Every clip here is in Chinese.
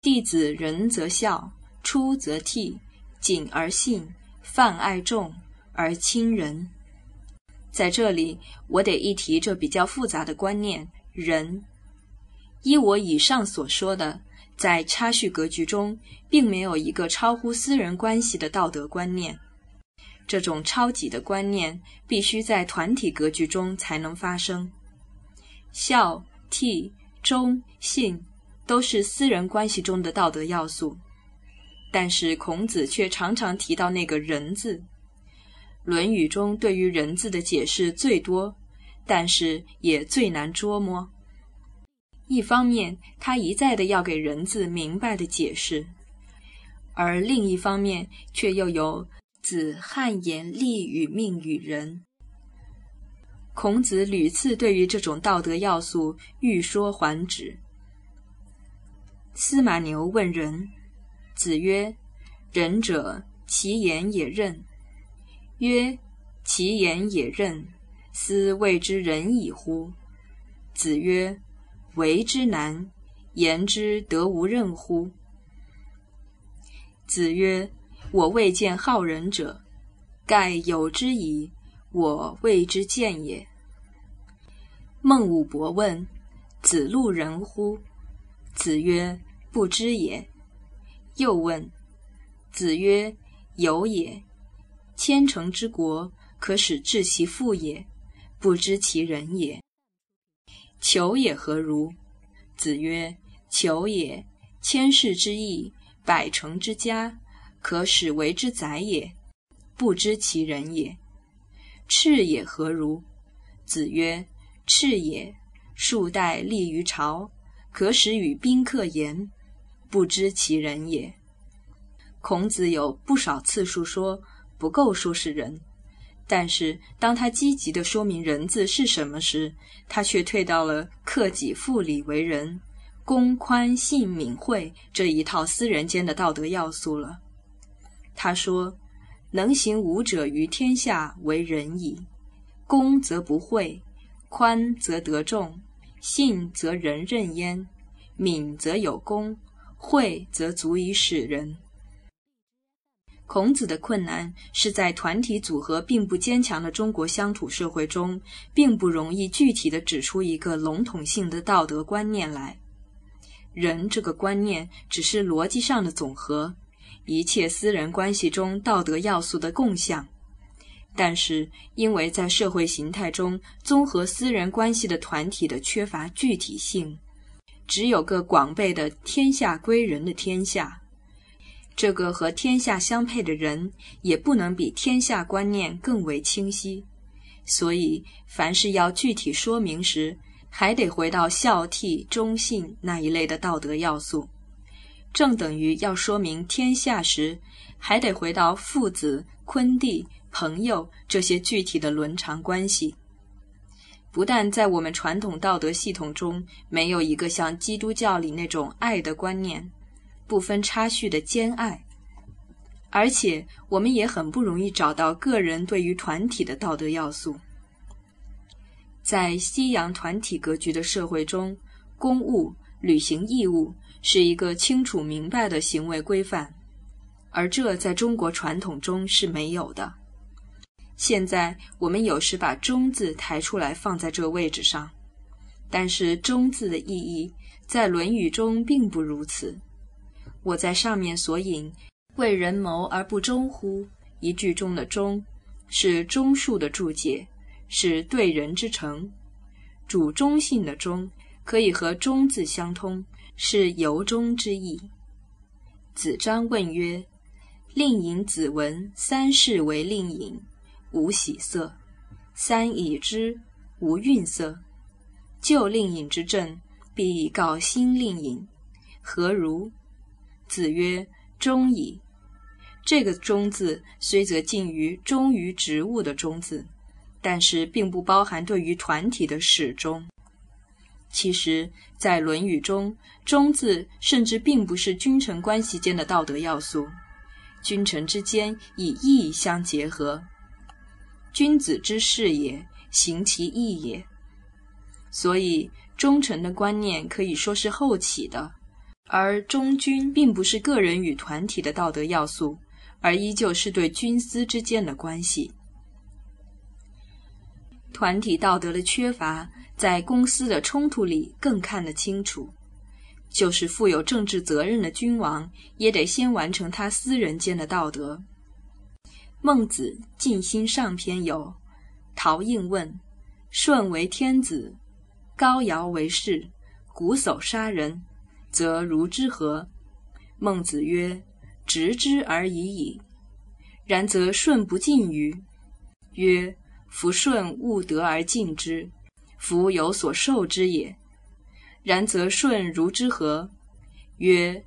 弟子仁则孝，出则悌，谨而信，泛爱众而亲仁。在这里，我得一提这比较复杂的观念“仁”。依我以上所说的，在差序格局中，并没有一个超乎私人关系的道德观念。这种超己的观念，必须在团体格局中才能发生。孝、悌、忠、信，都是私人关系中的道德要素，但是孔子却常常提到那个“仁”字。《论语》中对于“人”字的解释最多，但是也最难捉摸。一方面，他一再的要给“人”字明白的解释，而另一方面却又有“子罕言利与命与人”。孔子屡次对于这种道德要素欲说还止。司马牛问仁，子曰：“仁者，其言也任。”曰：“其言也任，斯谓之仁矣乎？”子曰：“为之难，言之得无任乎？”子曰：“我未见好仁者，盖有之矣，我未之见也。”孟武伯问：“子路仁乎？”子曰：“不知也。”又问：“子曰：“有也。”千乘之国，可使治其父也，不知其人也。求也何如？子曰：求也，千世之义，百乘之家，可使为之宰也，不知其人也。赤也何如？子曰：赤也，数代立于朝，可使与宾客言，不知其人也。孔子有不少次数说。不够说是人，但是当他积极地说明“人”字是什么时，他却退到了克己复礼为仁、公宽信敏惠这一套私人间的道德要素了。他说：“能行武者于天下为仁矣，公则不讳，宽则得众，信则人任焉，敏则有功，惠则足以使人。”孔子的困难是在团体组合并不坚强的中国乡土社会中，并不容易具体的指出一个笼统性的道德观念来。人这个观念只是逻辑上的总和，一切私人关系中道德要素的共享。但是，因为在社会形态中，综合私人关系的团体的缺乏具体性，只有个广背的“天下归人”的天下。这个和天下相配的人，也不能比天下观念更为清晰。所以，凡是要具体说明时，还得回到孝悌忠信那一类的道德要素。正等于要说明天下时，还得回到父子、坤弟、朋友这些具体的伦常关系。不但在我们传统道德系统中，没有一个像基督教里那种爱的观念。不分差序的兼爱，而且我们也很不容易找到个人对于团体的道德要素。在西洋团体格局的社会中，公务、履行义务是一个清楚明白的行为规范，而这在中国传统中是没有的。现在我们有时把“忠”字抬出来放在这位置上，但是“忠”字的意义在《论语》中并不如此。我在上面所引“为人谋而不忠乎”一句中的“忠”，是忠恕的注解，是对人之诚。主忠信的“忠”可以和“忠”字相通，是由衷之意。子张问曰：“令尹子文三世为令尹，无喜色；三已之，无愠色。旧令尹之政，必以告新令尹，何如？”子曰：“忠矣。”这个“忠”字虽则近于忠于职务的“忠”字，但是并不包含对于团体的始终。其实，在《论语》中，“忠”字甚至并不是君臣关系间的道德要素，君臣之间以义相结合。君子之事也，行其义也。所以，忠臣的观念可以说是后起的。而忠君并不是个人与团体的道德要素，而依旧是对君司之间的关系。团体道德的缺乏，在公司的冲突里更看得清楚。就是负有政治责任的君王，也得先完成他私人间的道德。孟子尽心上篇有：“陶应问：舜为天子，高尧为士，瞽叟杀人，则如之何？”孟子曰：“执之而已矣。然则舜不敬于？”曰：“夫舜务德而敬之，夫有所受之也。”然则舜如之何？曰：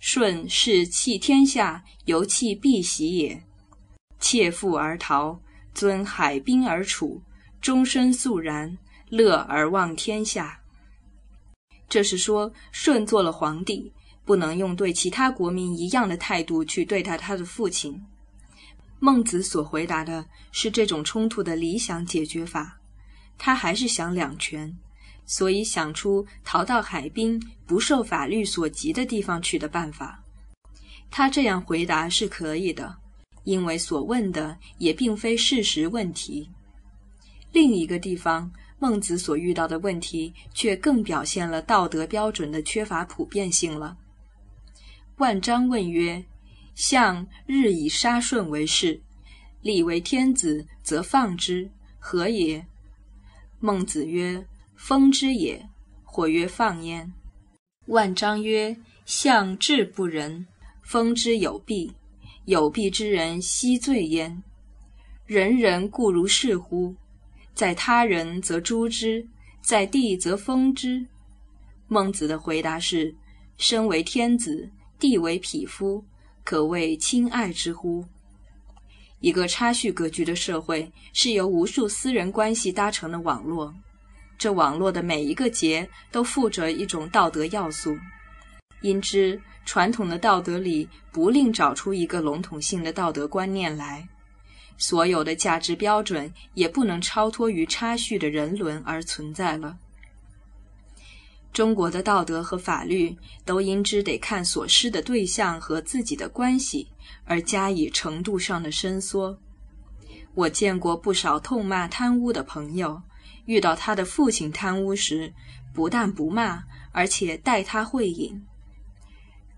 舜是弃天下，犹弃辟席也。切腹而逃，尊海滨而处，终身肃然，乐而忘天下。这是说，舜做了皇帝，不能用对其他国民一样的态度去对待他的父亲。孟子所回答的是这种冲突的理想解决法，他还是想两全。所以想出逃到海滨不受法律所及的地方去的办法。他这样回答是可以的，因为所问的也并非事实问题。另一个地方，孟子所遇到的问题却更表现了道德标准的缺乏普遍性了。万章问曰：“相日以杀舜为事，立为天子，则放之，何也？”孟子曰。封之也，或曰放焉。万章曰：相志不仁，封之有弊。有弊之人，悉罪焉。人人固如是乎？在他人则诛之，在地则封之。孟子的回答是：身为天子，地为匹夫，可谓亲爱之乎？一个差序格局的社会，是由无数私人关系搭成的网络。这网络的每一个结都附着一种道德要素，因之传统的道德里不另找出一个笼统性的道德观念来，所有的价值标准也不能超脱于差序的人伦而存在了。中国的道德和法律都因之得看所施的对象和自己的关系而加以程度上的伸缩。我见过不少痛骂贪污的朋友。遇到他的父亲贪污时，不但不骂，而且代他会饮。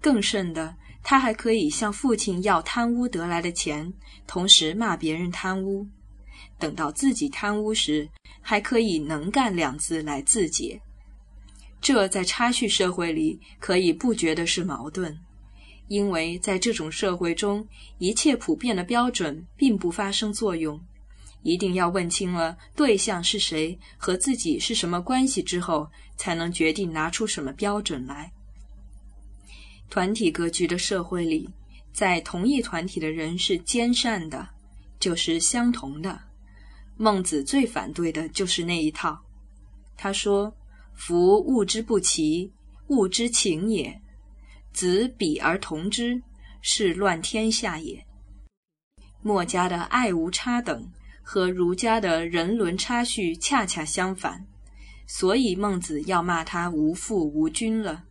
更甚的，他还可以向父亲要贪污得来的钱，同时骂别人贪污。等到自己贪污时，还可以“能干”两字来自解。这在差序社会里可以不觉得是矛盾，因为在这种社会中，一切普遍的标准并不发生作用。一定要问清了对象是谁和自己是什么关系之后，才能决定拿出什么标准来。团体格局的社会里，在同一团体的人是兼善的，就是相同的。孟子最反对的就是那一套。他说：“夫物之不齐，物之情也。子比而同之，是乱天下也。”墨家的爱无差等。和儒家的人伦差序恰恰相反，所以孟子要骂他无父无君了。